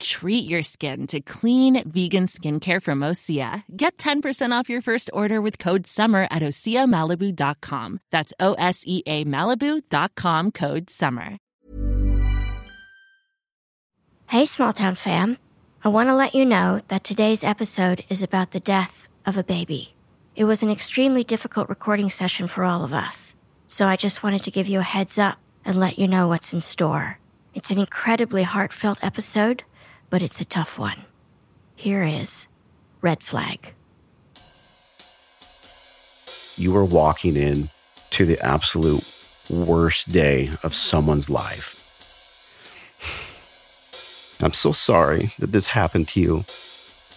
Treat your skin to clean, vegan skincare from Osea. Get 10% off your first order with code SUMMER at OseaMalibu.com. That's O S E A Malibu.com code SUMMER. Hey, small town fam. I want to let you know that today's episode is about the death of a baby. It was an extremely difficult recording session for all of us, so I just wanted to give you a heads up and let you know what's in store. It's an incredibly heartfelt episode, but it's a tough one. Here is Red Flag. You are walking in to the absolute worst day of someone's life. I'm so sorry that this happened to you,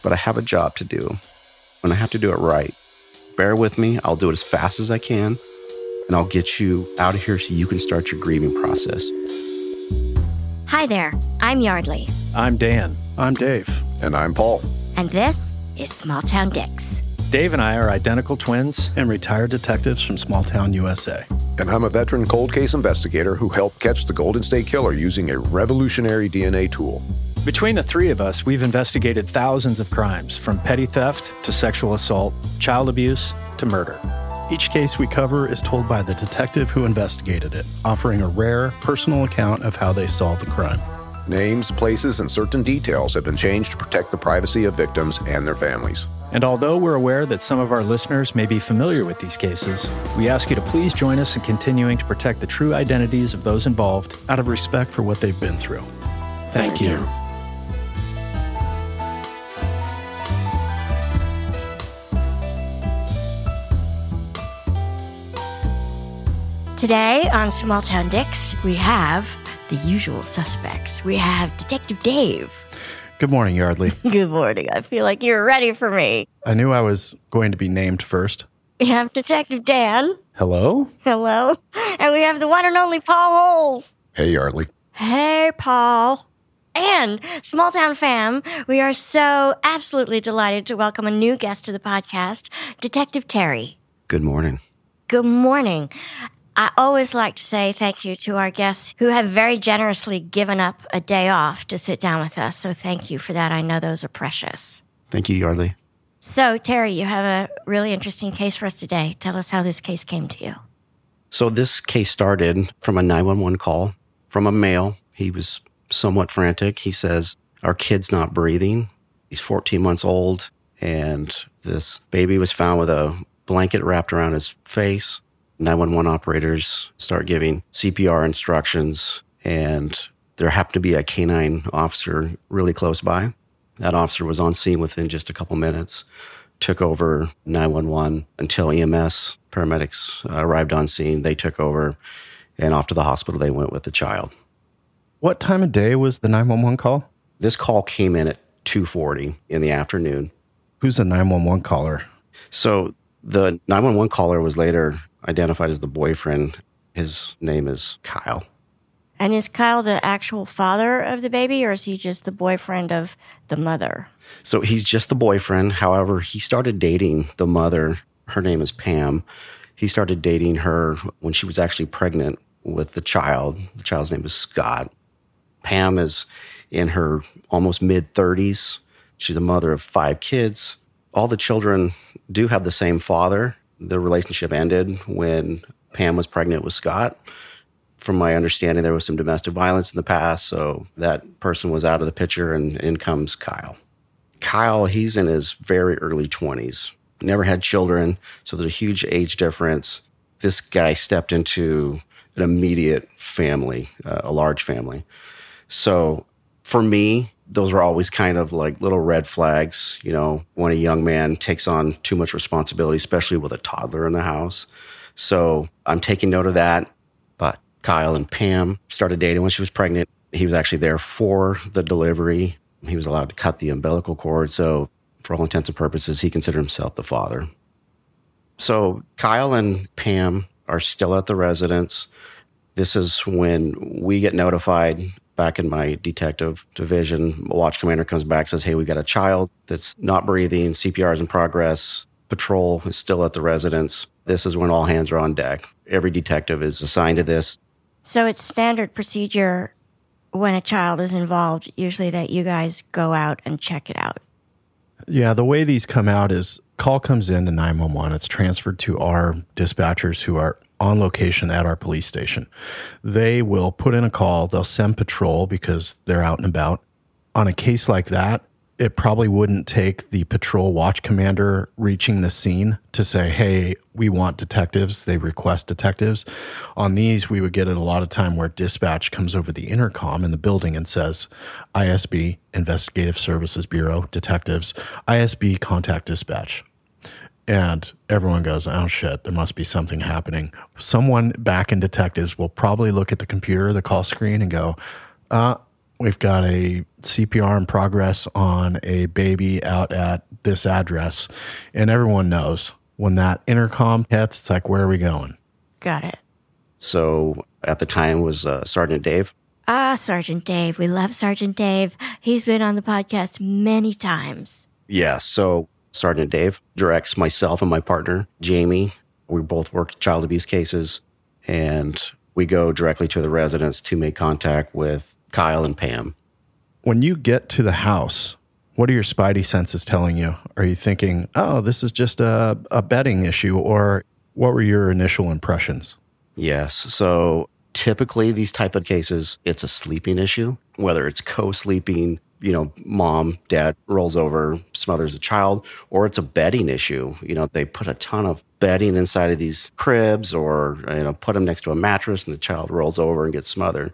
but I have a job to do, and I have to do it right. Bear with me, I'll do it as fast as I can, and I'll get you out of here so you can start your grieving process. Hi there, I'm Yardley, I'm Dan. I'm Dave. And I'm Paul. and this is Small Town Dicks. Dave and I are identical twins. And retired detectives from small town USA. And I'm a veteran cold case investigator who helped catch the Golden State Killer using a revolutionary DNA tool. Between the three of us, we've investigated thousands of crimes from petty theft to sexual assault, child abuse to murder. Each case we cover is told by the detective who investigated it, offering a rare, personal account of how they solved the crime. Names, places, and certain details have been changed to protect the privacy of victims and their families. And although we're aware that some of our listeners may be familiar with these cases, we ask you to please join us in continuing to protect the true identities of those involved. Out of respect for what they've been through. Thank, you. Today on Small Town Dicks, we have the usual suspects. We have Detective Dave. Good morning, Yardley. Good morning. I feel like you're ready for me. I knew I was going to be named first. We have Detective Dan. Hello? Hello. And we have the one and only Paul Holes. Hey, Yardley. Hey, Paul. And Small Town Fam, we are so absolutely delighted to welcome a new guest to the podcast, Detective Terry. Good morning. Good morning. I always like to say thank you to our guests who have very generously given up a day off to sit down with us. So thank you for that. I know those are precious. Thank you, Yardley. So, Terry, you have a really interesting case for us today. Tell us how this case came to you. So, this case started from a 911 call from a male. He was somewhat frantic. He says, Our kid's not breathing. He's 14 months old, and this baby was found with a blanket wrapped around his face. 911 operators start giving CPR instructions, and there happened to be a canine officer really close by. That officer was on scene within just a couple minutes, took over 911 until EMS paramedics uh, arrived on scene. They took over, and off to the hospital they went with the child. What time of day was the 911 call? This call came in at 2:40 in the afternoon. Who's the 911 caller? So the 911 caller was later identified as the boyfriend. His name is Kyle. And is Kyle the actual father of the baby, or is he just the boyfriend of the mother? So he's just the boyfriend. However, he started dating the mother. Her name is Pam. He started dating her when she was actually pregnant with the child. The child's name is Scott. Pam is in her almost mid 30s. She's a mother of five kids. All the children do have the same father. The relationship ended when Pam was pregnant with Scott. From my understanding, there was some domestic violence in the past, so that person was out of the picture, and in comes Kyle. Kyle, he's in his very early 20s, never had children, so there's a huge age difference. This guy stepped into an immediate family, uh, a large family. So for me, those are always kind of like little red flags, you know, when a young man takes on too much responsibility, especially with a toddler in the house. So I'm taking note of that. But Kyle and Pam started dating when she was pregnant. He was actually there for the delivery. He was allowed to cut the umbilical cord. So, for all intents and purposes, he considered himself the father. So, Kyle and Pam are still at the residence. This is when we get notified back in my detective division. A Watch commander comes back, says, Hey, we got a child that's not breathing. CPR is in progress. Patrol is still at the residence. This is when all hands are on deck. Every detective is assigned to this. So it's standard procedure when a child is involved, usually that you guys go out and check it out. Yeah, the way these come out is call comes in to 911. It's transferred to our dispatchers who are on location at our police station. They will put in a call, they'll send patrol because they're out and about. On a case like that, it probably wouldn't take the patrol watch commander reaching the scene to say, Hey, we want detectives. They request detectives. On these, we would get it a lot of time where dispatch comes over the intercom in the building and says, ISB, Investigative Services Bureau, detectives, ISB, contact dispatch. And everyone goes, oh shit, there must be something happening. Someone back in detectives will probably look at the computer, the call screen, and go, uh, we've got a CPR in progress on a baby out at this address. And everyone knows when that intercom hits, it's like, where are we going? Got it. So at the time was uh, Sergeant Dave. Ah, Sergeant Dave. We love Sergeant Dave. He's been on the podcast many times. Yeah. So Sergeant Dave directs myself and my partner, Jamie. We both work child abuse cases, and we go directly to the residence to make contact with Kyle and Pam. When you get to the house, what are your spidey senses telling you? Are you thinking, oh, this is just a, a bedding issue? Or what were your initial impressions? Yes. So typically these type of cases, it's a sleeping issue, whether it's co-sleeping, you know, mom, dad rolls over, smothers the child, or it's a bedding issue. You know, they put a ton of bedding inside of these cribs or, you know, put them next to a mattress and the child rolls over and gets smothered.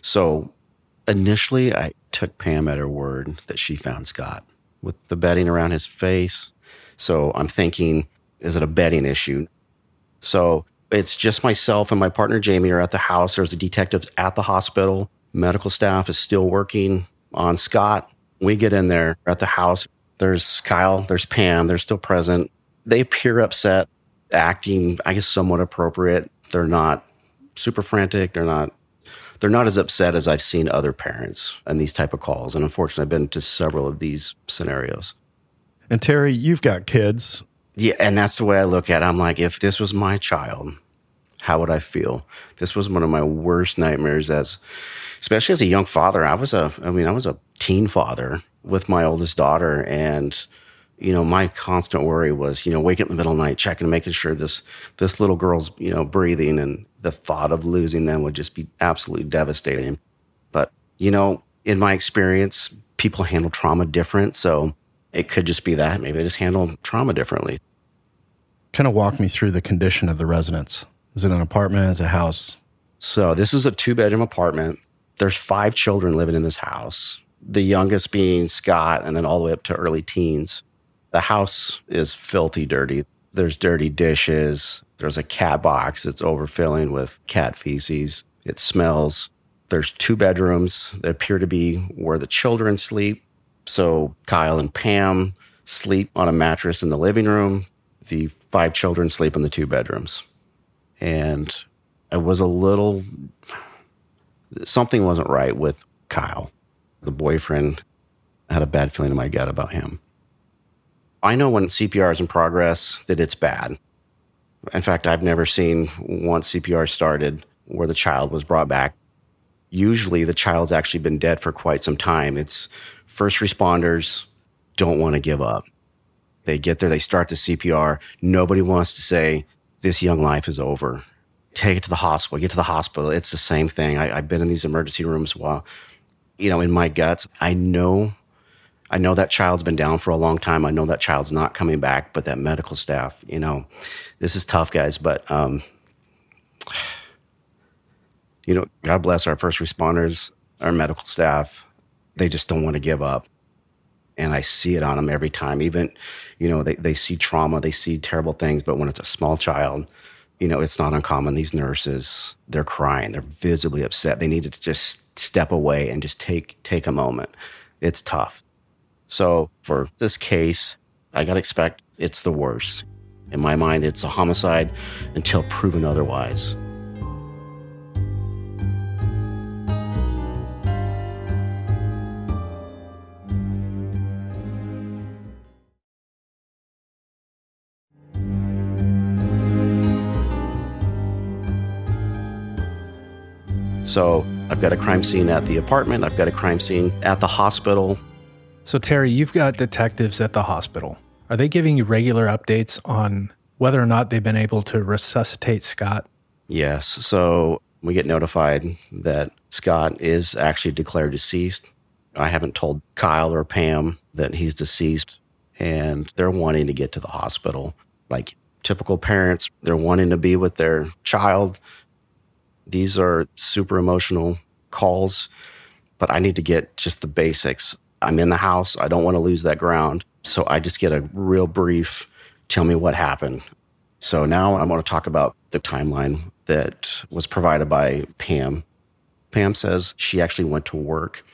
So initially, I took Pam at her word that she found Scott with the bedding around his face. So I'm thinking, is it a bedding issue? So it's just myself and my partner Jamie are at the house. There's a detective at the hospital. Medical staff is still working on Scott. We get in there at the house. There's Kyle, there's Pam, they're still present. They appear upset, acting, I guess, somewhat appropriate. They're not super frantic. They're not they're not as upset as I've seen other parents in these type of calls. And unfortunately, I've been to several of these scenarios. And Terry, you've got kids. Yeah, and that's the way I look at it. I'm like, if this was my child, how would I feel? This was one of my worst nightmares as especially as a young father. I was a I mean, I was a teen father with my oldest daughter and you know, my constant worry was, you know, waking up in the middle of the night, checking, making sure this this little girl's, you know, breathing, and the thought of losing them would just be absolutely devastating. But you know, in my experience, people handle trauma different, so it could just be that maybe they just handle trauma differently. Kind of walk me through the condition of the residence. Is it an apartment? Is it a house? So this is a two bedroom apartment. There's five children living in this house. The youngest being Scott, and then all the way up to early teens. The house is filthy dirty. There's dirty dishes. There's a cat box that's overfilling with cat feces. It smells. There's two bedrooms that appear to be where the children sleep. So Kyle and Pam sleep on a mattress in the living room. The five children sleep in the two bedrooms. And I was a little, something wasn't right with Kyle. The boyfriend had a bad feeling in my gut about him. I know when CPR is in progress that it's bad. In fact, I've never seen once CPR started where the child was brought back. Usually the child's actually been dead for quite some time. It's first responders don't want to give up. They get there, they start the CPR. Nobody wants to say, this young life is over. Take it to the hospital, get to the hospital. It's the same thing. I, have been in these emergency rooms while, you know, in my guts, I know I know that child's been down for a long time. I know that child's not coming back, but that medical staff, you know, this is tough, guys. But um, You know, God bless our first responders, our medical staff. They just don't want to give up. And I see it on them every time. Even, you know, they, they see trauma, they see terrible things, but when it's a small child, you know, it's not uncommon. These nurses, they're crying, they're visibly upset. They need to just step away and just take take a moment. It's tough. So for this case, I gotta expect it's the worst. In my mind, it's a homicide until proven otherwise. So I've got a crime scene at the apartment, I've got a crime scene at the hospital. So, Terry, you've got detectives at the hospital. Are they giving you regular updates on whether or not they've been able to resuscitate Scott? Yes. So we get notified that Scott is actually declared deceased. I haven't told Kyle or Pam that he's deceased, and they're wanting to get to the hospital. Like typical parents, they're wanting to be with their child. These are super emotional calls, but I need to get just the basics. I'm in the house. I don't want to lose that ground. So I just get a real brief tell me what happened. So now I want to talk about the timeline that was provided by Pam. Pam says she actually went to work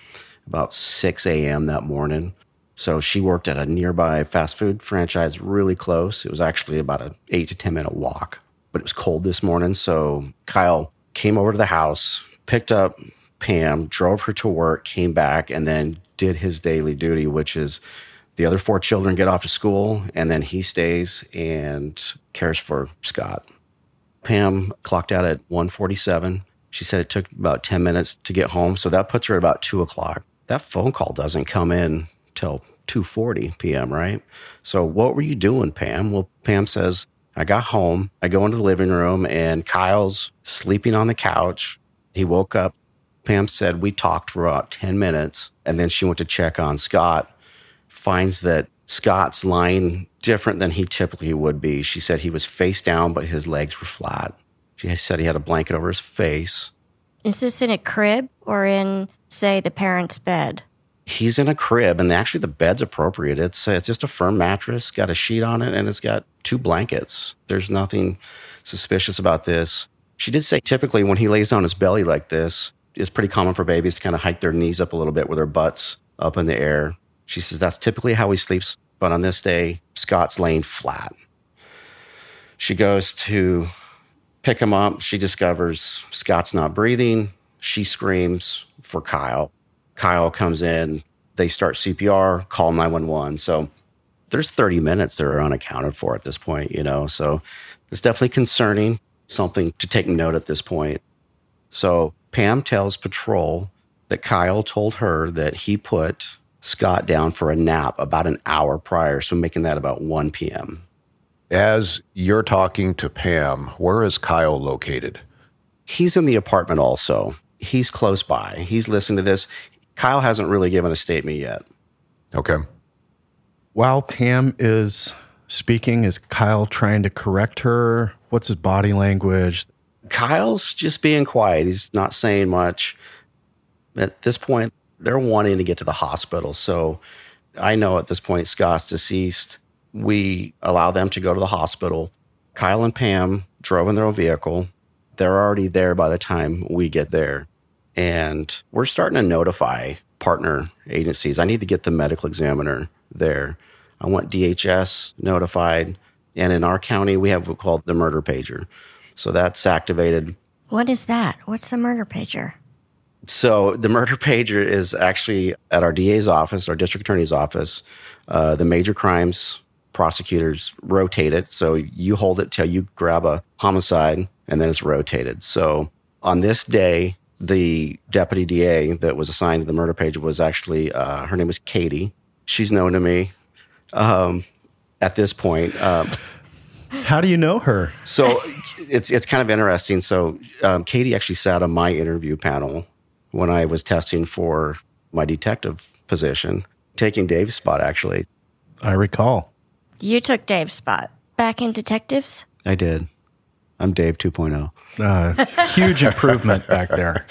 about 6 a.m. that morning. So she worked at a nearby fast food franchise really close. It was actually about an eight to 10 minute walk, but it was cold this morning. So Kyle came over to the house, picked up Pam, drove her to work, came back, and then did his daily duty, which is the other four children get off to school, and then he stays and cares for Scott. Pam clocked out at 147. She said it took about 10 minutes to get home, so that puts her at about 2 o'clock. That phone call doesn't come in till 2.40 p.m., right? So what were you doing, Pam? Well, Pam says, I got home. I go into the living room, and Kyle's sleeping on the couch. He woke up. Pam said we talked for about 10 minutes, and then she went to check on Scott finds that Scott's lying different than he typically would be. She said he was face down, but his legs were flat. She said he had a blanket over his face. Is this in a crib or in, say, the parents' bed? He's in a crib, and actually the bed's appropriate. It's it's just a firm mattress, got a sheet on it, and it's got two blankets. There's nothing suspicious about this. She did say typically when he lays on his belly like this, it's pretty common for babies to kind of hike their knees up a little bit with their butts up in the air. She says that's typically how he sleeps, but on this day, Scott's laying flat. She goes to pick him up. She discovers Scott's not breathing. She screams for Kyle. Kyle comes in. They start CPR, call 911. So there's 30 minutes that are unaccounted for at this point, you know. So it's definitely concerning, something to take note at this point. So Pam tells patrol that Kyle told her that he put Scott down for a nap about an hour prior, so making that about 1 p.m. As you're talking to Pam, where is Kyle located? He's in the apartment also. He's close by. He's listening to this. Kyle hasn't really given a statement yet. Okay. While Pam is speaking, is Kyle trying to correct her? What's his body language? Kyle's just being quiet. He's not saying much. At this point, they're wanting to get to the hospital. So I know at this point Scott's deceased. We allow them to go to the hospital. Kyle and Pam drove in their own vehicle. They're already there by the time we get there. And we're starting to notify partner agencies. I need to get the medical examiner there. I want DHS notified. And in our county, we have what's called the murder pager. So that's activated. What is that? What's the murder pager? So the murder pager is actually at our DA's office, our district attorney's office. Uh, the major crimes prosecutors rotate it. So you hold it till you grab a homicide and then it's rotated. So on this day, the deputy DA that was assigned to the murder page was actually, uh, her name was Katie. She's known to me um, at this point. Um, How do you know her? so it's it's kind of interesting. So um, Katie actually sat on my interview panel when I was testing for my detective position, taking Dave's spot, actually. I recall. You took Dave's spot. Back in detectives? I did. I'm Dave 2.0. Uh, huge improvement back there.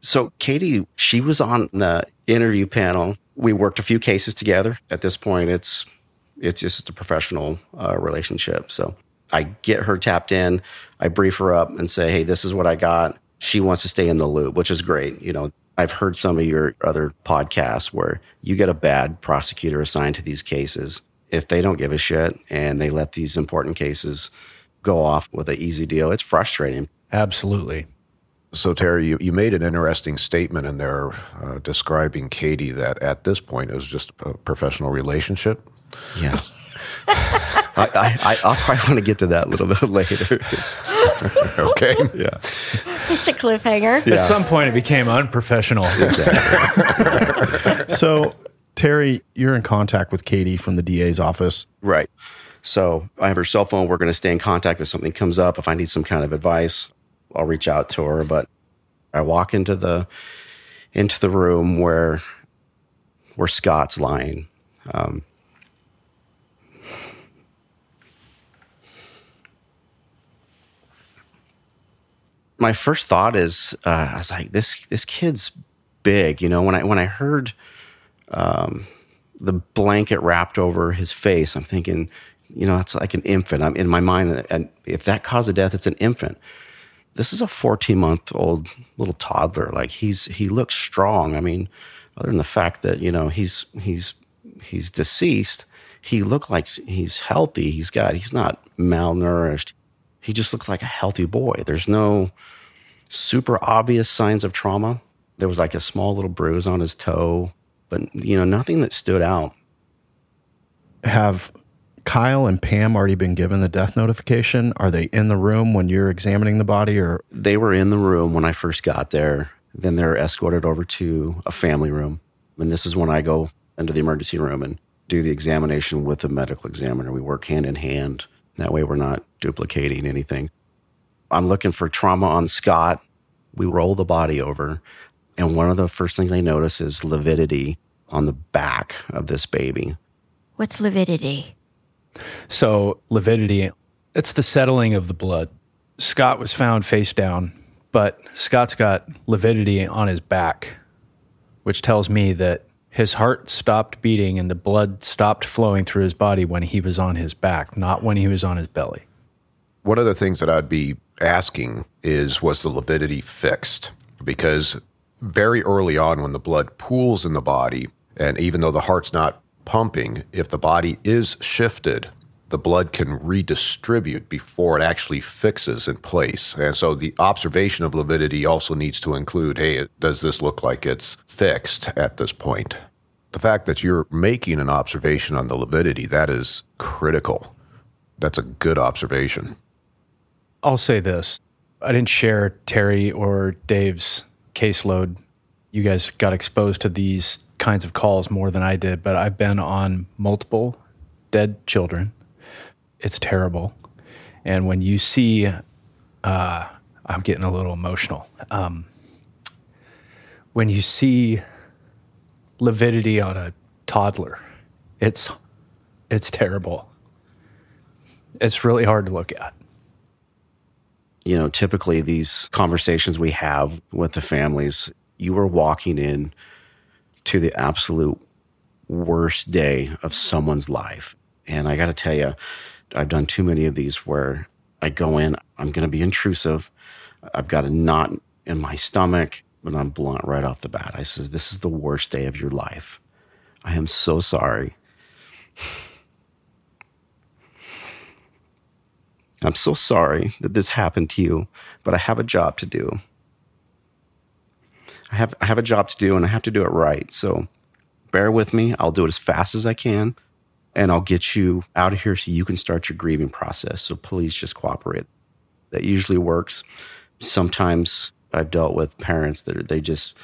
So Katie, she was on the interview panel. We worked a few cases together. At this point, it's it's just a professional uh, relationship. So I get her tapped in. I brief her up and say, "Hey, this is what I got." She wants to stay in the loop, which is great. You know, I've heard some of your other podcasts where you get a bad prosecutor assigned to these cases. If they don't give a shit and they let these important cases go off with an easy deal, it's frustrating. Absolutely. So, Terry, you, you made an interesting statement in there uh, describing Katie that at this point it was just a professional relationship. Yeah. I, I, I'll probably want to get to that a little bit later. okay. Yeah. It's a cliffhanger. At some point, it became unprofessional. So, Terry, you're in contact with Katie from the DA's office. Right. So I have her cell phone. We're going to stay in contact if something comes up. If I need some kind of advice, I'll reach out to her. But I walk into the into the room where where Scott's lying. Um, my first thought is, uh, I was like, this this kid's big. You know, when I when I heard um, the blanket wrapped over his face, I'm thinking, you know, that's like an infant. I'm in my mind, and if that caused a death, it's an infant. This is a 14 month old little toddler. Like he's he looks strong. I mean, other than the fact that you know he's he's he's deceased, he looked like he's healthy. He's got he's not malnourished. He just looks like a healthy boy. There's no super obvious signs of trauma. There was like a small little bruise on his toe, but you know nothing that stood out. Have Kyle and Pam already been given the death notification? Are they in the room when you're examining the body or They were in the room when I first got there. Then they're escorted over to a family room. And this is when I go into the emergency room and do the examination with the medical examiner. We work hand in hand. That way we're not duplicating anything. I'm looking for trauma on Scott. We roll the body over. And one of the first things I notice is lividity on the back of this baby. What's lividity? So, lividity, it's the settling of the blood. Scott was found face down, but Scott's got lividity on his back, which tells me that his heart stopped beating and the blood stopped flowing through his body when he was on his back, not when he was on his belly. One of the things that I'd be asking is was the lividity fixed? Because very early on, when the blood pools in the body, and even though the heart's not pumping, if the body is shifted, the blood can redistribute before it actually fixes in place. And so the observation of lividity also needs to include hey, does this look like it's fixed at this point? The fact that you're making an observation on the lividity, that is critical. That's a good observation. I'll say this I didn't share Terry or Dave's caseload. You guys got exposed to these kinds of calls more than I did, but I've been on multiple dead children. It's terrible. And when you see, uh, I'm getting a little emotional. Um, when you see lividity on a toddler, it's it's terrible. It's really hard to look at you know, typically these conversations we have with the families, you are walking in to the absolute worst day of someone's life. And I got to tell you, I've done too many of these where I go in, I'm going to be intrusive. I've got a knot in my stomach, but I'm blunt right off the bat. I said, This is the worst day of your life. I am so sorry. I'm so sorry that this happened to you, but I have a job to do. I have I have a job to do and I have to do it right. So bear with me. I'll do it as fast as I can and I'll get you out of here so you can start your grieving process. So please just cooperate. That usually works. Sometimes I've dealt with parents that they just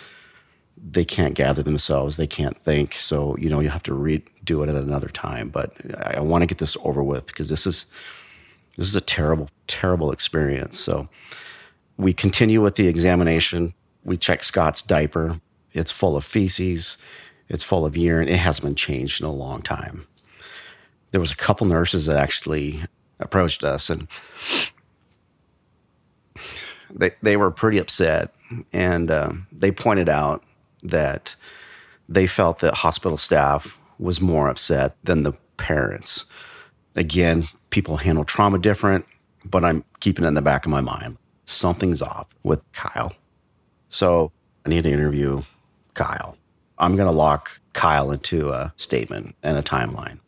they can't gather themselves, they can't think. So, you know, you have to redo it at another time. But I, I want to get this over with because this is this is a terrible, terrible experience. So we continue with the examination. We check Scott's diaper. It's full of feces. It's full of urine. It hasn't been changed in a long time. There was a couple nurses that actually approached us and they, they were pretty upset. And um, they pointed out that they felt that hospital staff was more upset than the parents. Again, people handle trauma different, but I'm keeping it in the back of my mind. Something's off with Kyle. So I need to interview Kyle. I'm going to lock Kyle into a statement and a timeline.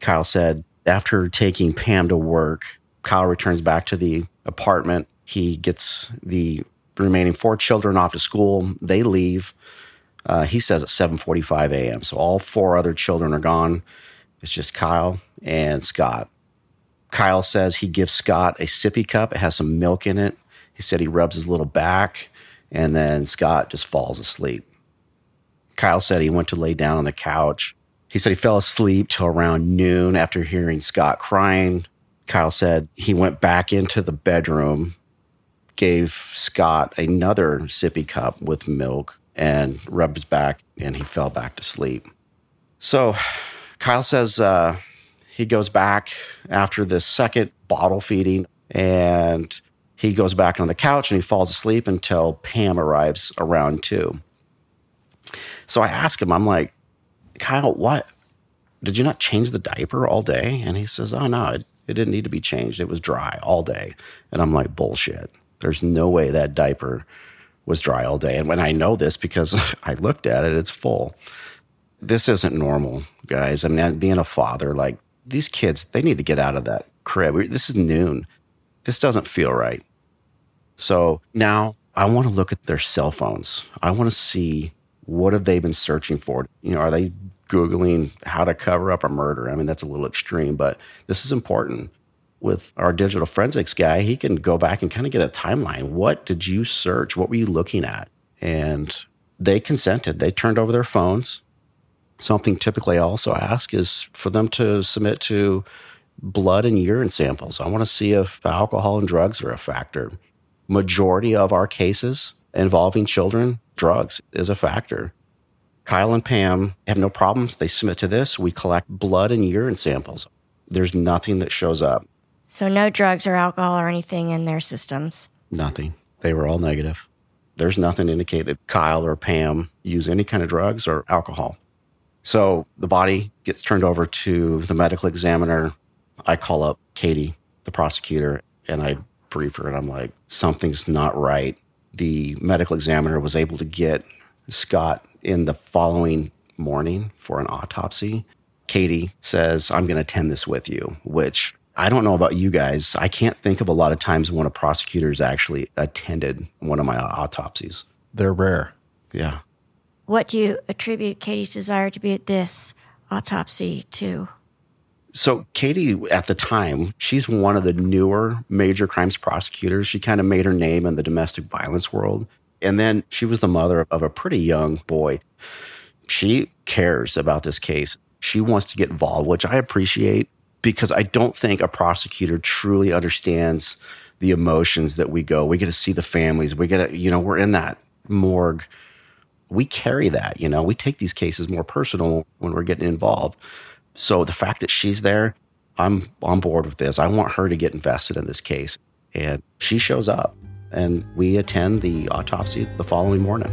Kyle said, after taking Pam to work, Kyle returns back to the apartment. He gets the remaining four children off to school. They leave. Uh, he says at 7:45 a.m. So all four other children are gone. It's just Kyle and Scott. Kyle says he gives Scott a sippy cup. It has some milk in it. He said he rubs his little back, and then Scott just falls asleep. Kyle said he went to lay down on the couch. He said he fell asleep till around noon after hearing Scott crying. Kyle said he went back into the bedroom, gave Scott another sippy cup with milk, and rubbed his back, and he fell back to sleep. So Kyle says uh, he goes back after the second bottle feeding, and he goes back on the couch and he falls asleep until Pam arrives around two. So I ask him, I'm like, Kyle, what? Did you not change the diaper all day? And he says, Oh, no, it, it didn't need to be changed. It was dry all day. And I'm like, Bullshit. There's no way that diaper was dry all day. And when I know this because I looked at it, it's full. This isn't normal, guys. I mean, being a father, like these kids, they need to get out of that crib. This is noon. This doesn't feel right. So now I want to look at their cell phones. I want to see what have they been searching for? You know, are they Googling how to cover up a murder? I mean, that's a little extreme, but this is important. With our digital forensics guy, he can go back and kind of get a timeline. What did you search? What were you looking at? And they consented. They turned over their phones. Something typically I also ask is for them to submit to blood and urine samples. I want to see if alcohol and drugs are a factor. Majority of our cases involving children, drugs is a factor. Kyle and Pam have no problems. They submit to this. We collect blood and urine samples. There's nothing that shows up. So, no drugs or alcohol or anything in their systems? Nothing. They were all negative. There's nothing to indicate that Kyle or Pam use any kind of drugs or alcohol. So the body gets turned over to the medical examiner. I call up Katie, the prosecutor, and I brief her, and I'm like, something's not right the medical examiner was able to get Scott in the following morning for an autopsy. Katie says, I'm going to attend this with you, which I don't know about you guys. I can't think of a lot of times when a prosecutor's actually attended one of my autopsies. They're rare. Yeah. What do you attribute Katie's desire to be at this autopsy to? So, Katie, at the time, she's one of the newer major crimes prosecutors. She kind of made her name in the domestic violence world. And then she was the mother of a pretty young boy. She cares about this case. She wants to get involved, which I appreciate because I don't think a prosecutor truly understands the emotions that we go. We get to see the families. We get to, you know, we're in that morgue. We carry that, you know, we take these cases more personal when we're getting involved. So the fact that she's there, I'm on board with this. I want her to get invested in this case. And she shows up, and we attend the autopsy the following morning.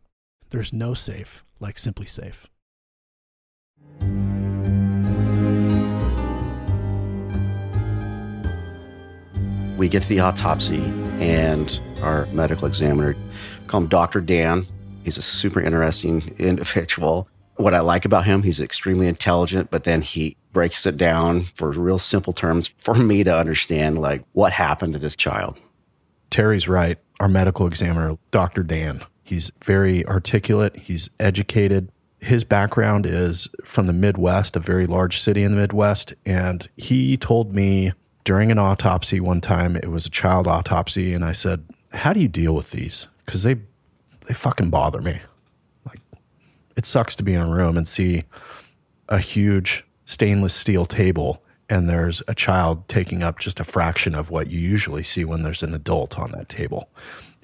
There's no safe like SimpliSafe. We get to the autopsy, and our medical examiner, call him Dr. Dan. He's a super interesting individual. What I like about him, he's extremely intelligent, but then he breaks it down for real simple terms for me to understand, like what happened to this child. Terry's right. Our medical examiner, Dr. Dan, he's very articulate, he's educated. His background is from the Midwest, a very large city in the Midwest. And he told me during an autopsy one time, it was a child autopsy. And I said, How do you deal with these? Because they, they fucking bother me. Like, it sucks to be in a room and see a huge stainless steel table and there's a child taking up just a fraction of what you usually see when there's an adult on that table.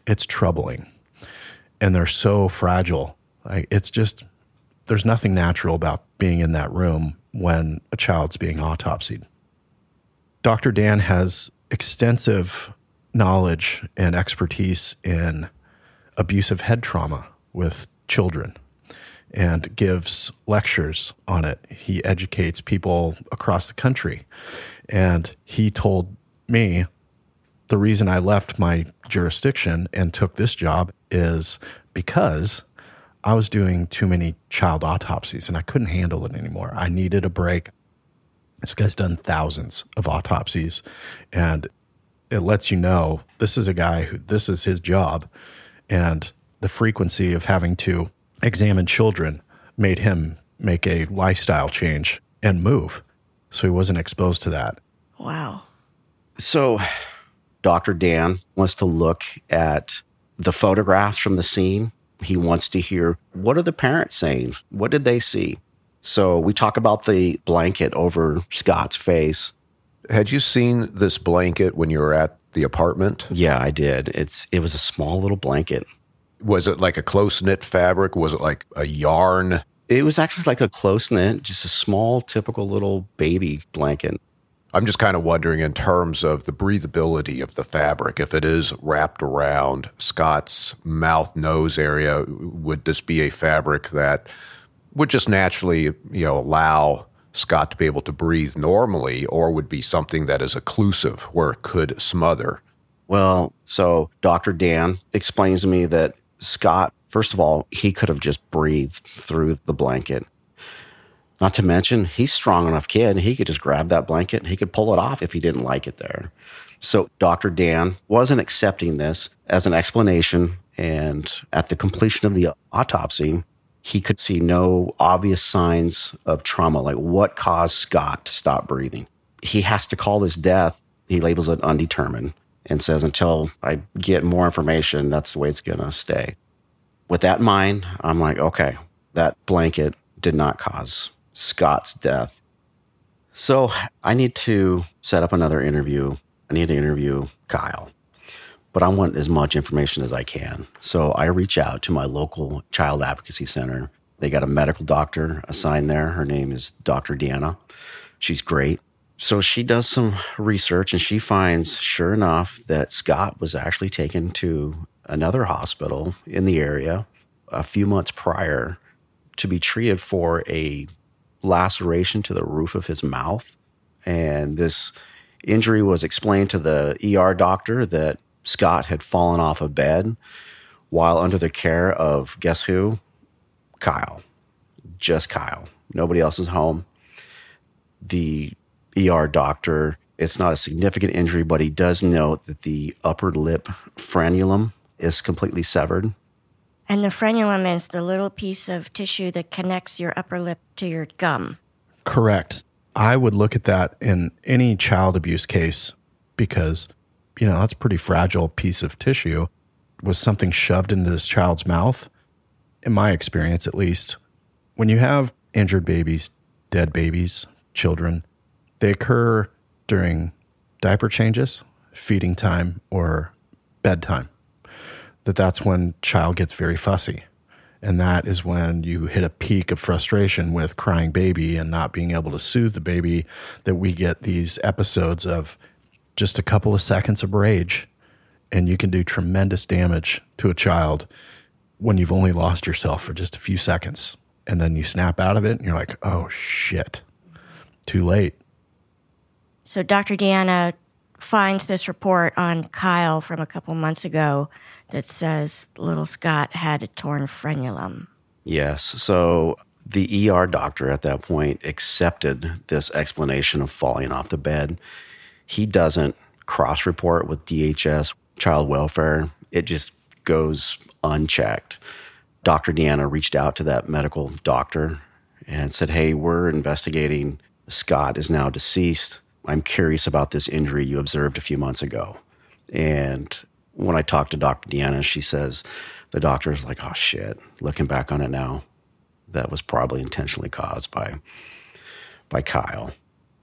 It's troubling. And they're so fragile. Like, it's just, there's nothing natural about being in that room when a child's being autopsied. Dr. Dan has extensive knowledge and expertise in abusive head trauma with children and gives lectures on it. He educates people across the country. And he told me the reason I left my jurisdiction and took this job is because I was doing too many child autopsies and I couldn't handle it anymore. I needed a break. This guy's done thousands of autopsies and it lets you know this is a guy who this is his job and the frequency of having to examine children made him make a lifestyle change and move. So he wasn't exposed to that. Wow. So, Dr. Dan wants to look at the photographs from the scene. He wants to hear what are the parents saying? What did they see? So, we talk about the blanket over Scott's face. Had you seen this blanket when you were at the apartment? Yeah, I did. It's it was a small little blanket. Was it like a close knit fabric? Was it like a yarn? It was actually like a close knit, just a small, typical little baby blanket. I'm just kind of wondering in terms of the breathability of the fabric, if it is wrapped around Scott's mouth nose area, would this be a fabric that would just naturally, you know, allow Scott to be able to breathe normally, or would be something that is occlusive where it could smother? Well, so Dr. Dan explains to me that Scott, first of all, he could have just breathed through the blanket. Not to mention, he's strong enough kid. He could just grab that blanket and he could pull it off if he didn't like it there. So Dr. Dan wasn't accepting this as an explanation. And at the completion of the autopsy, he could see no obvious signs of trauma, like what caused Scott to stop breathing. He has to call this death, he labels it undetermined and says, until I get more information, that's the way it's going to stay. With that in mind, I'm like, okay, that blanket did not cause Scott's death. So I need to set up another interview. I need to interview Kyle, but I want as much information as I can. So I reach out to my local child advocacy center. They got a medical doctor assigned there. Her name is Dr. Deanna. She's great. So she does some research and she finds, sure enough, that Scott was actually taken to another hospital in the area a few months prior to be treated for a laceration to the roof of his mouth. And this injury was explained to the ER doctor that Scott had fallen off a bed while under the care of guess who? Kyle. Just Kyle. Nobody else is home. The ER doctor, it's not a significant injury, but he does note that the upper lip frenulum is completely severed. And the frenulum is the little piece of tissue that connects your upper lip to your gum. Correct. I would look at that in any child abuse case because, you know, that's a pretty fragile piece of tissue. Was something shoved into this child's mouth? In my experience, at least, when you have injured babies, dead babies, children, they occur during diaper changes, feeding time, or bedtime that that's when child gets very fussy. And that is when you hit a peak of frustration with crying baby and not being able to soothe the baby. That we get these episodes of just a couple of seconds of rage, and you can do tremendous damage to a child when you've only lost yourself for just a few seconds. And then you snap out of it and you're like, oh shit, too late. So Dr. Deanna finds this report on Kyle from a couple months ago that says little Scott had a torn frenulum. Yes. So the ER doctor at that point accepted this explanation of falling off the bed. He doesn't cross report with DHS, child welfare. It just goes unchecked. Dr. Deanna reached out to that medical doctor and said, Hey, we're investigating. Scott is now deceased. I'm curious about this injury you observed a few months ago. And when I talked to Dr. Deanna, she says the doctor is like, oh shit, looking back on it now, that was probably intentionally caused by by Kyle.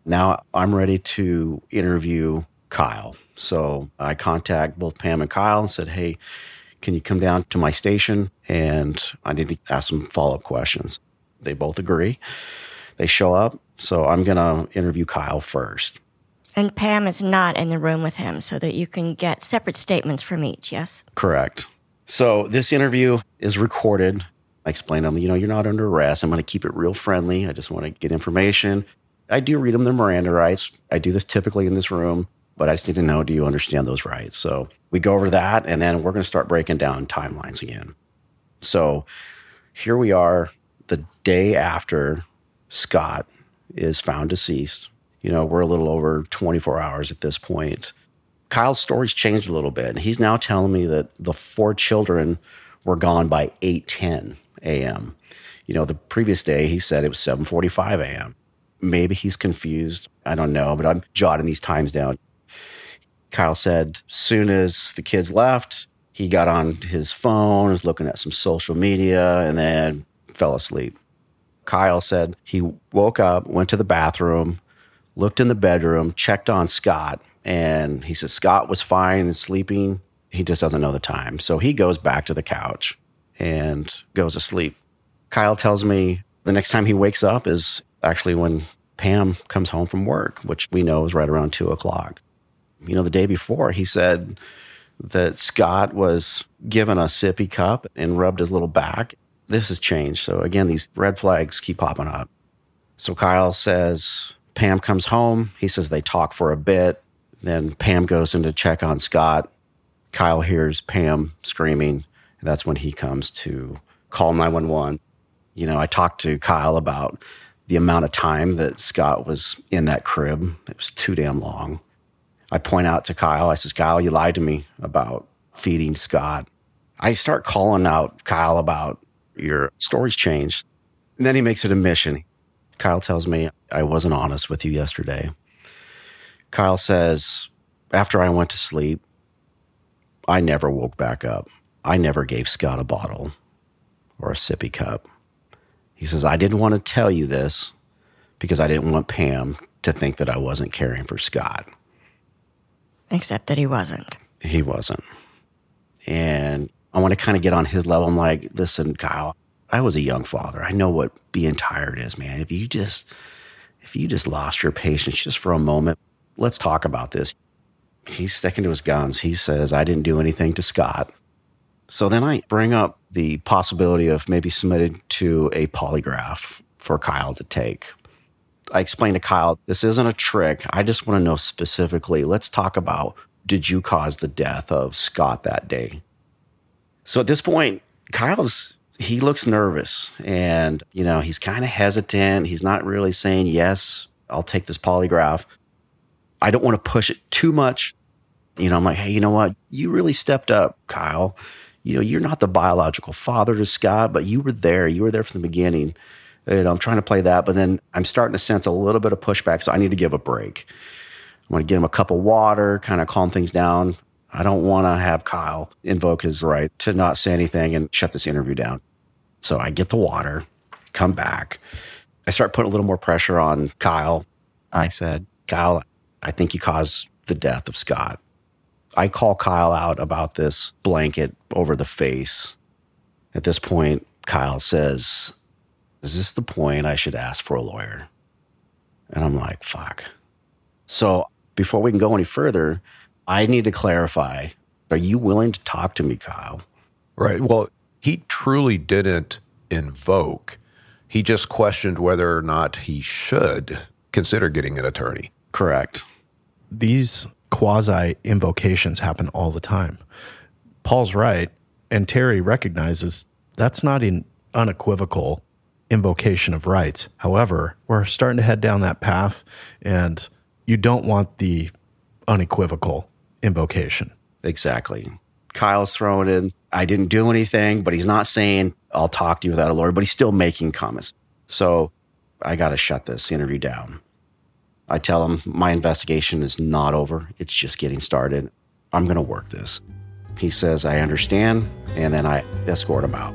Now I'm ready to interview Kyle. So I contact both Pam and Kyle and said, hey, can you come down to my station? And I need to ask some follow up questions. They both agree. They show up. So I'm going to interview Kyle first. And Pam is not in the room with him so that you can get separate statements from each, yes? Correct. So this interview is recorded. I explain to them, you know, you're not under arrest. I'm going to keep it real friendly. I just want to get information. I do read them their Miranda rights. I do this typically in this room, but I just need to know do you understand those rights? So we go over that, and then we're going to start breaking down timelines again. So here we are the day after Scott is found deceased you know, we're a little over 24 hours at this point. Kyle's story's changed a little bit. And he's now telling me that the four children were gone by 8:10 a.m. You know, the previous day he said it was 7:45 a.m. Maybe he's confused. I don't know, but I'm jotting these times down. Kyle said soon as the kids left, he got on his phone, was looking at some social media, and then fell asleep. Kyle said he woke up, went to the bathroom, looked in the bedroom, checked on Scott, and he said Scott was fine and sleeping. He just doesn't know the time. So he goes back to the couch and goes to sleep. Kyle tells me the next time he wakes up is actually when Pam comes home from work, which we know is right around two o'clock. You know, the day before, he said that Scott was given a sippy cup and rubbed his little back. This has changed. So, again, these red flags keep popping up. So, Kyle says Pam comes home. He says they talk for a bit. Then Pam goes in to check on Scott. Kyle hears Pam screaming. And that's when he comes to call 911. You know, I talked to Kyle about the amount of time that Scott was in that crib. It was too damn long. I point out to Kyle, I says, Kyle, you lied to me about feeding Scott. I start calling out Kyle about your story's changed. And then he makes it a mission. Kyle tells me I wasn't honest with you yesterday. Kyle says, after I went to sleep, I never woke back up. I never gave Scott a bottle or a sippy cup. He says, I didn't want to tell you this because I didn't want Pam to think that I wasn't caring for Scott. Except that he wasn't. He wasn't. And I want to kind of get on his level. I'm like, listen, Kyle, I was a young father. I know what being tired is, man. If you just if you just lost your patience just for a moment, let's talk about this. He's sticking to his guns. He says, I didn't do anything to Scott. So then I bring up the possibility of maybe submitting to a polygraph for Kyle to take. I explain to Kyle, this isn't a trick. I just want to know specifically. Let's talk about did you cause the death of Scott that day? So at this point, Kyle's he looks nervous and you know he's kind of hesitant. He's not really saying yes i'll take this polygraph. I don't want to push it too much. You know i'm like hey you know what? You really stepped up kyle. You know you're not the biological father to scott but you were there. You were there from the beginning. And i'm trying to play that but then i'm starting to sense a little bit of pushback so i need to give a break. I'm going to get him a cup of water kind of calm things down I don't want to have Kyle invoke his right to not say anything and shut this interview down. So I get the water, come back. I start putting a little more pressure on Kyle. I said, Kyle, I think you caused the death of Scott. I call Kyle out about this blanket over the face. At this point, Kyle says, Is this the point I should ask for a lawyer? And I'm like, fuck. So before we can go any further, I need to clarify. Are you willing to talk to me, Kyle? Right. Well, he truly didn't invoke. He just questioned whether or not he should consider getting an attorney. Correct. These quasi invocations happen all the time. Paul's right. And Terry recognizes that's not an unequivocal invocation of rights. However, we're starting to head down that path, and you don't want the unequivocal invocation. Exactly. Kyle's throwing in, I didn't do anything, but he's not saying, I'll talk to you without a lawyer, but he's still making comments. So I got to shut this interview down. I tell him my investigation is not over, it's just getting started. I'm going to work this. He says, I understand. And then I escort him out.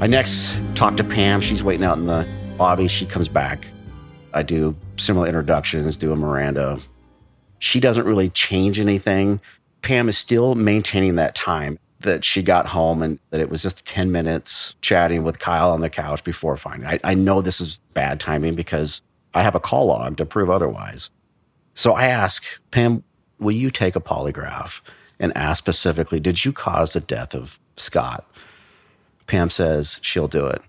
I next talk to Pam. She's waiting out in the lobby. She comes back. I do similar introductions, do a Miranda. She doesn't really change anything. Pam is still maintaining that time that she got home and that it was just 10 minutes chatting with Kyle on the couch before finding. I, I know this is bad timing because I have a call log to prove otherwise. So I ask, Pam, will you take a polygraph and ask specifically, did you cause the death of Scott? Pam says she'll do it.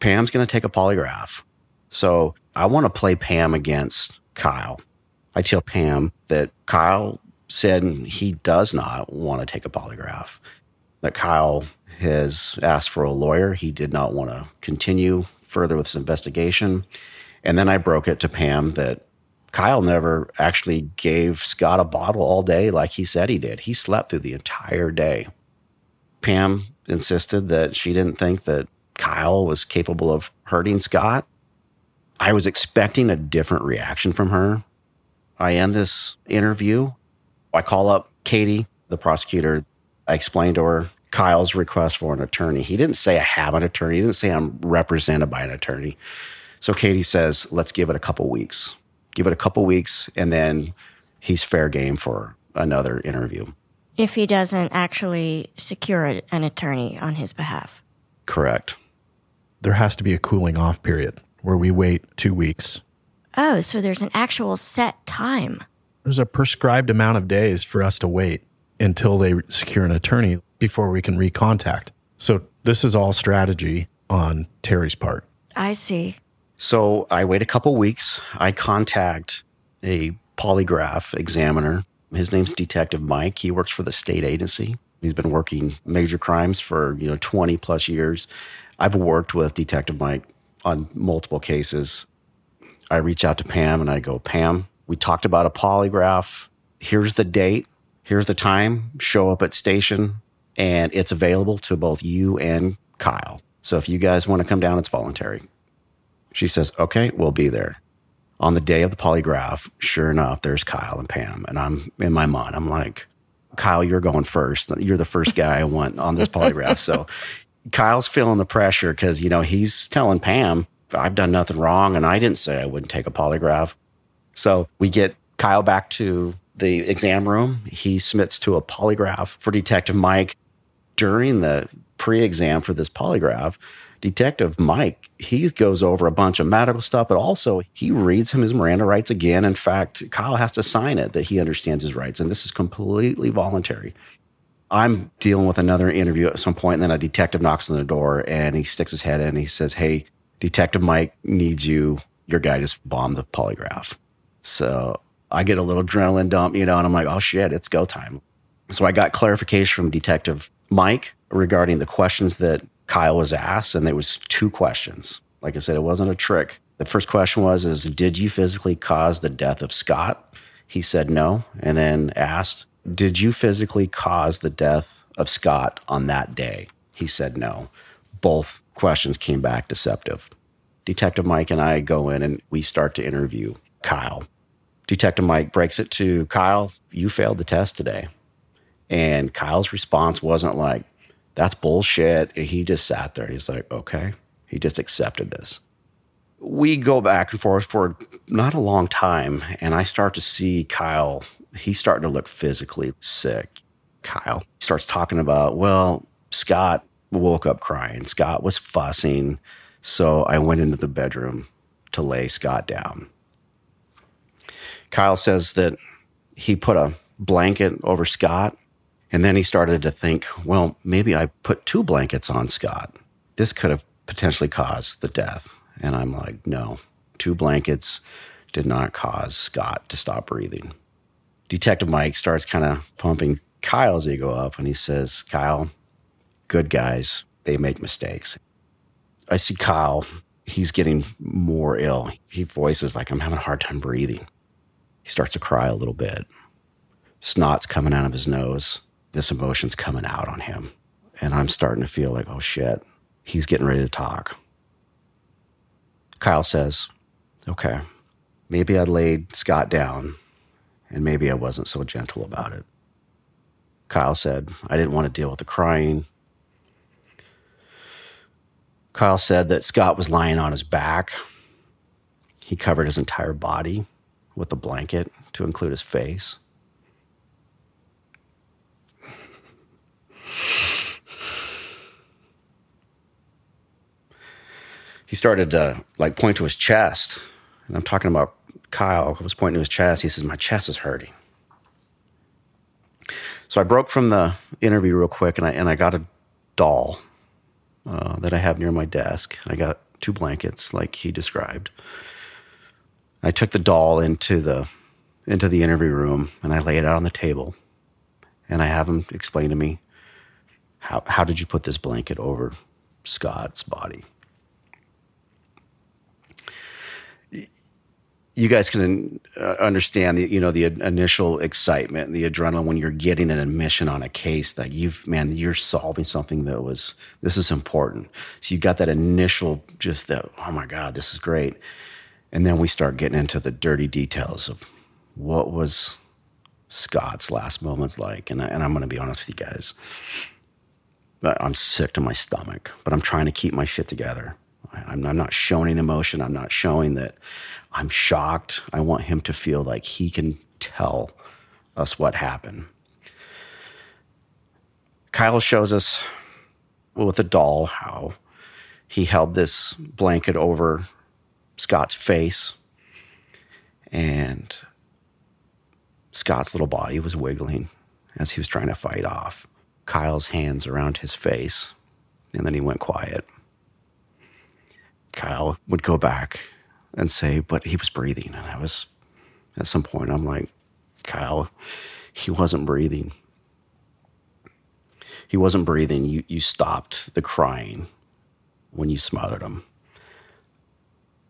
Pam's going to take a polygraph. So I want to play Pam against Kyle. I tell Pam that Kyle said he does not want to take a polygraph, that Kyle has asked for a lawyer. He did not want to continue further with his investigation. And then I broke it to Pam that Kyle never actually gave Scott a bottle all day like he said he did. He slept through the entire day. Pam insisted that she didn't think that Kyle was capable of hurting Scott. I was expecting a different reaction from her. I end this interview. I call up Katie, the prosecutor. I explain to her Kyle's request for an attorney. He didn't say I have an attorney. He didn't say I'm represented by an attorney. So Katie says, let's give it a couple weeks. Give it a couple weeks, and then he's fair game for another interview. If he doesn't actually secure an attorney on his behalf. Correct. There has to be a cooling off period where we wait two weeks. Oh, so there's an actual set time. There's a prescribed amount of days for us to wait until they secure an attorney before we can recontact. So this is all strategy on Terry's part. I see. So I wait a couple weeks. I contact a polygraph examiner. His name's Detective Mike. He works for the state agency. He's been working major crimes for, you know, 20 plus years. I've worked with Detective Mike on multiple cases. I reach out to Pam and I go, Pam, we talked about a polygraph. Here's the date. Here's the time. Show up at station and it's available to both you and Kyle. So if you guys want to come down, it's voluntary. She says, okay, we'll be there. On the day of the polygraph, sure enough, there's Kyle and Pam. And I'm in my mind, I'm like, Kyle, you're going first. You're the first guy I want on this polygraph. so Kyle's feeling the pressure because, you know, he's telling Pam, I've done nothing wrong and I didn't say I wouldn't take a polygraph. So we get Kyle back to the exam room. He submits to a polygraph for Detective Mike. During the pre exam for this polygraph, Detective Mike, he goes over a bunch of medical stuff, but also he reads him his Miranda rights again. In fact, Kyle has to sign it that he understands his rights, and this is completely voluntary. I'm dealing with another interview at some point, and then a detective knocks on the door and he sticks his head in and he says, Hey, Detective Mike needs you. Your guy just bombed the polygraph. So I get a little adrenaline dump, you know, and I'm like, oh shit, it's go time. So I got clarification from Detective Mike regarding the questions that Kyle was asked, and there was two questions. Like I said, it wasn't a trick. The first question was, is did you physically cause the death of Scott? He said no, and then asked, did you physically cause the death of Scott on that day? He said no. Both questions came back deceptive. Detective Mike and I go in and we start to interview Kyle. Detective Mike breaks it to Kyle, you failed the test today. And Kyle's response wasn't like, that's bullshit. He just sat there. He's like, okay. He just accepted this. We go back and forth for not a long time. And I start to see Kyle, he's starting to look physically sick. Kyle starts talking about, well, Scott woke up crying. Scott was fussing. So I went into the bedroom to lay Scott down. Kyle says that he put a blanket over Scott and then he started to think, well, maybe I put two blankets on Scott. This could have potentially caused the death. And I'm like, no, two blankets did not cause Scott to stop breathing. Detective Mike starts kind of pumping Kyle's ego up and he says, Kyle, good guys, they make mistakes. I see Kyle, he's getting more ill. He voices like, I'm having a hard time breathing. He starts to cry a little bit. Snot's coming out of his nose this emotion's coming out on him. And I'm starting to feel like, oh shit, he's getting ready to talk. Kyle says, okay, maybe I laid Scott down and maybe I wasn't so gentle about it. Kyle said, I didn't want to deal with the crying. Kyle said that Scott was lying on his back. He covered his entire body with a blanket to include his face. He started to like point to his chest. And I'm talking about Kyle was pointing to his chest. He says, My chest is hurting. So I broke from the interview real quick and I, and I got a doll uh, that I have near my desk. I got two blankets like he described. I took the doll into the into the interview room and I lay it out on the table and I have him explain to me how how did you put this blanket over Scott's body? you guys can uh, understand the you know the initial excitement the adrenaline when you're getting an admission on a case that you've man you're solving something that was this is important. So you got that initial just that oh my god this is great. And then we start getting into the dirty details of what was scott's last moments like. And, I, and i'm going to be honest with you guys I'm sick to my stomach, but I'm trying to keep my shit together. I'm, I'm not showing emotion. I'm not showing that I'm shocked. I want him to feel like he can tell us what happened. Kyle shows us with a doll how he held this blanket over Scott's face and Scott's little body was wiggling as he was trying to fight off Kyle's hands around his face. And then he went quiet. Kyle would go back and say, but he was breathing. And I was, at some point, I'm like, Kyle, he wasn't breathing. He wasn't breathing. You, you stopped the crying when you smothered him.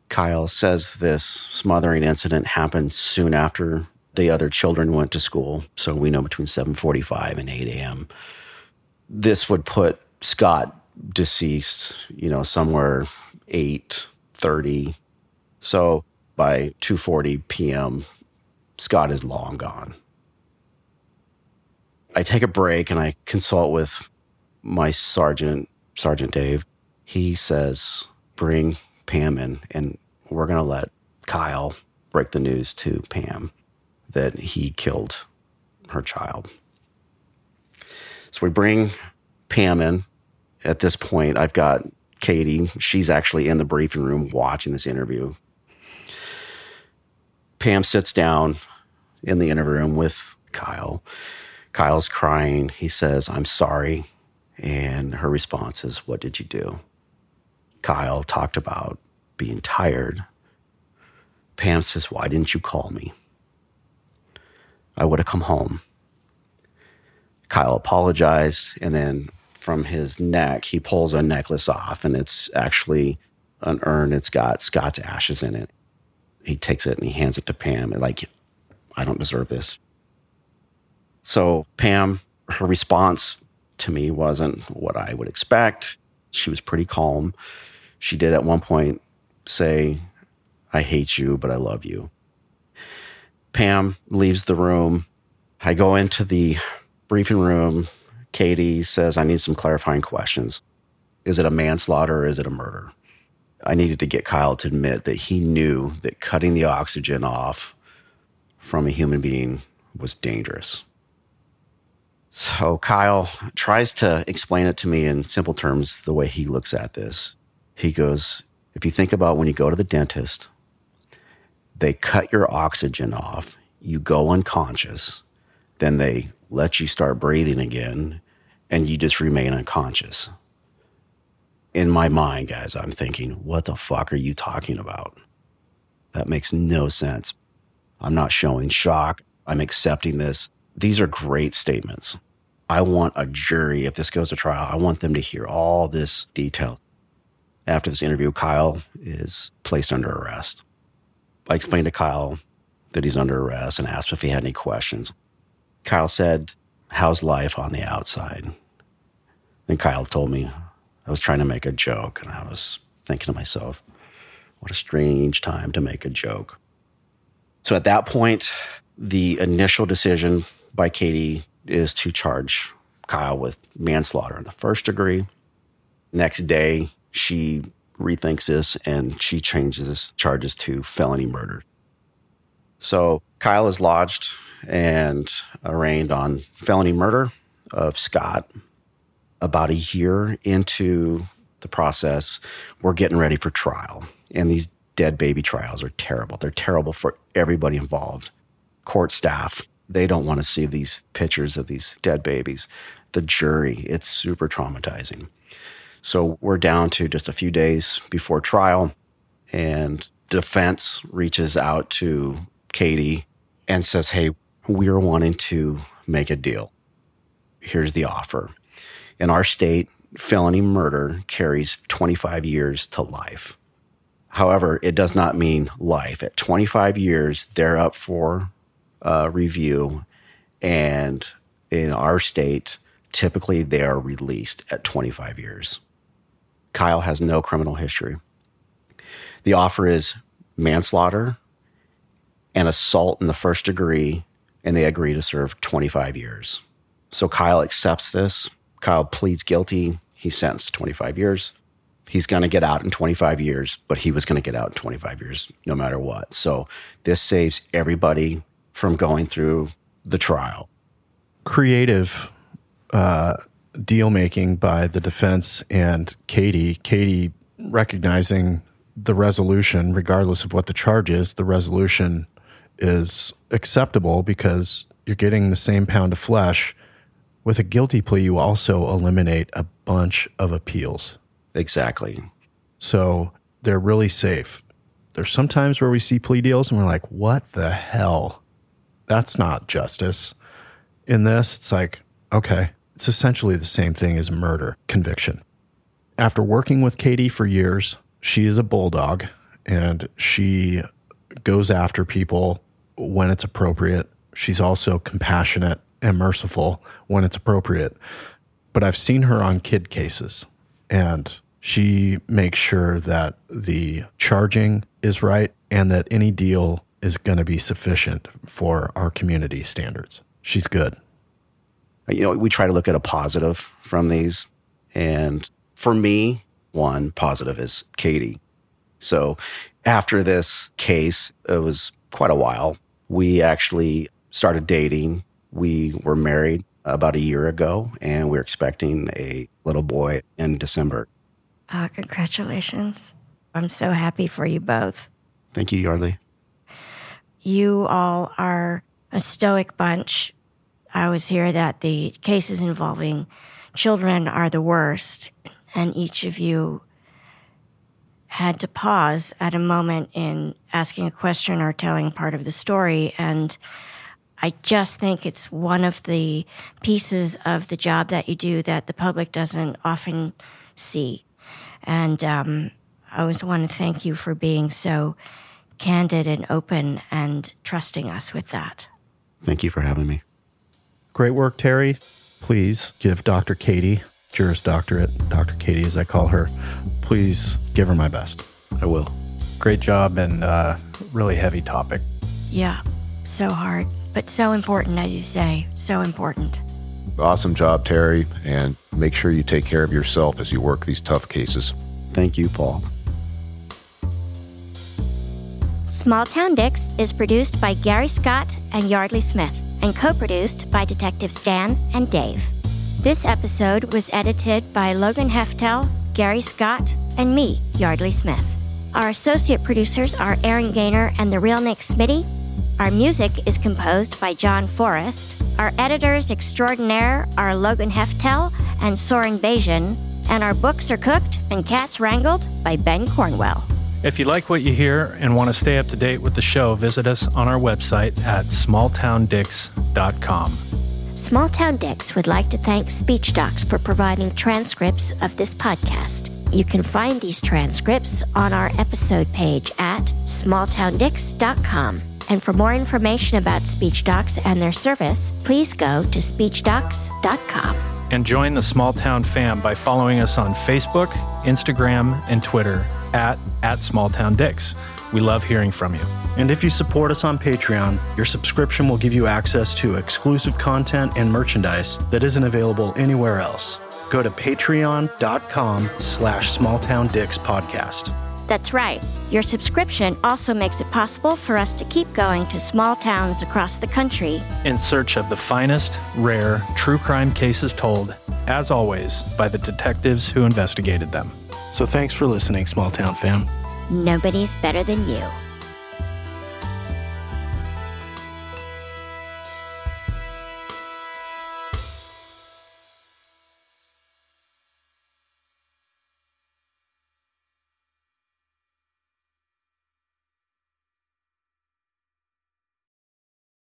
Kyle says this smothering incident happened soon after the other children went to school. So we know between 7:45 and 8 a.m. This would put Scott deceased, you know, somewhere 8:30. So by 2:40 p.m., Scott is long gone. I take a break and I consult with my sergeant, Sergeant Dave. He says, "Bring Pam in, and we're going to let Kyle break the news to Pam that he killed her child." So we bring Pam in. At this point, I've got Katie. She's actually in the briefing room watching this interview. Pam sits down in the interview room with Kyle. Kyle's crying. He says, I'm sorry. And her response is, What did you do? Kyle talked about being tired. Pam says, Why didn't you call me? I would have come home. Kyle apologized. And then from his neck, he pulls a necklace off, and it's actually an urn. It's got Scott's ashes in it. He takes it and he hands it to Pam. And like, I don't deserve this. So Pam, her response to me wasn't what I would expect. She was pretty calm. She did at one point say, I hate you, but I love you. Pam leaves the room. I go into the briefing room. Katie says, I need some clarifying questions. Is it a manslaughter or is it a murder? I needed to get Kyle to admit that he knew that cutting the oxygen off from a human being was dangerous. So Kyle tries to explain it to me in simple terms the way he looks at this. He goes, If you think about when you go to the dentist, they cut your oxygen off, you go unconscious, then they let you start breathing again, and you just remain unconscious. In my mind, guys, I'm thinking, what the fuck are you talking about? That makes no sense. I'm not showing shock. I'm accepting this. These are great statements. I want a jury, if this goes to trial, I want them to hear all this detail. After this interview, Kyle is placed under arrest. I explained to Kyle that he's under arrest and asked if he had any questions. Kyle said, How's life on the outside? Then Kyle told me I was trying to make a joke, and I was thinking to myself, What a strange time to make a joke. So at that point, the initial decision by Katie is to charge Kyle with manslaughter in the first degree. Next day, she rethinks this and she changes charges to felony murder. So Kyle is lodged and arraigned on felony murder of Scott. About a year into the process, we're getting ready for trial. And these dead baby trials are terrible. They're terrible for everybody involved. Court staff, they don't want to see these pictures of these dead babies. The jury, it's super traumatizing. So we're down to just a few days before trial, and defense reaches out to Katie and says, Hey, we're wanting to make a deal. Here's the offer. In our state, felony murder carries 25 years to life. However, it does not mean life. At 25 years, they're up for uh, review. And in our state, typically they are released at 25 years. Kyle has no criminal history. The offer is manslaughter and assault in the first degree, and they agree to serve 25 years. So Kyle accepts this. Kyle pleads guilty. He's sentenced to 25 years. He's going to get out in 25 years, but he was going to get out in 25 years no matter what. So this saves everybody from going through the trial. Creative uh, deal making by the defense and Katie. Katie recognizing the resolution, regardless of what the charge is, the resolution is acceptable because you're getting the same pound of flesh. With a guilty plea, you also eliminate a bunch of appeals. Exactly. So they're really safe. There's sometimes where we see plea deals and we're like, what the hell? That's not justice. In this, it's like, okay, it's essentially the same thing as murder conviction. After working with Katie for years, she is a bulldog and she goes after people when it's appropriate. She's also compassionate and merciful when it's appropriate. But I've seen her on kid cases and she makes sure that the charging is right and that any deal is going to be sufficient for our community standards. She's good. You know, we try to look at a positive from these. And for me, one positive is Katie. So after this case, it was quite a while. We actually started dating. We were married about a year ago, and we're expecting a little boy in December. Uh, congratulations. I'm so happy for you both. Thank you, Yardley. You all are a stoic bunch. I always hear that the cases involving children are the worst, and each of you had to pause at a moment in asking a question or telling part of the story. And I just think it's one of the pieces of the job that you do that the public doesn't often see. And um, I always want to thank you for being so candid and open and trusting us with that. Thank you for having me. Great work, Terry. Please give Dr. Katie, Juris Doctorate, Dr. Katie as I call her, please give her my best. I will. Great job and uh, really heavy topic. Yeah, so hard, but so important, as you say, so important. Awesome job, Terry. And make sure you take care of yourself as you work these tough cases. Thank you, Paul. Small Town Dicks is produced by Gary Scott and Yardley Smith and co produced by Detectives Dan and Dave. This episode was edited by Logan Heftel, Gary Scott, and me, Yardley Smith. Our associate producers are Aaron Gaynor and the real Nick Smitty. Our music is composed by John Forrest. Our editors extraordinaire are Logan Heftel and Soren Bajan. And our books are cooked and cats wrangled by Ben Cornwell. If you like what you hear and want to stay up to date with the show, visit us on our website at smalltowndicks.com. Small Town Dicks would like to thank SpeechDocs for providing transcripts of this podcast. You can find these transcripts on our episode page at smalltowndicks.com. And for more information about SpeechDocs and their service, please go to speechdocs.com. And join the Small Town fam by following us on Facebook, Instagram, and Twitter at, at Small Town Dicks. We love hearing from you. And if you support us on Patreon, your subscription will give you access to exclusive content and merchandise that isn't available anywhere else. Go to patreon.com slash smalltowndickspodcast. That's right. Your subscription also makes it possible for us to keep going to small towns across the country In search of the finest, rare, true crime cases told, as always, by the detectives who investigated them. So thanks for listening, Small Town fam. Nobody's better than you.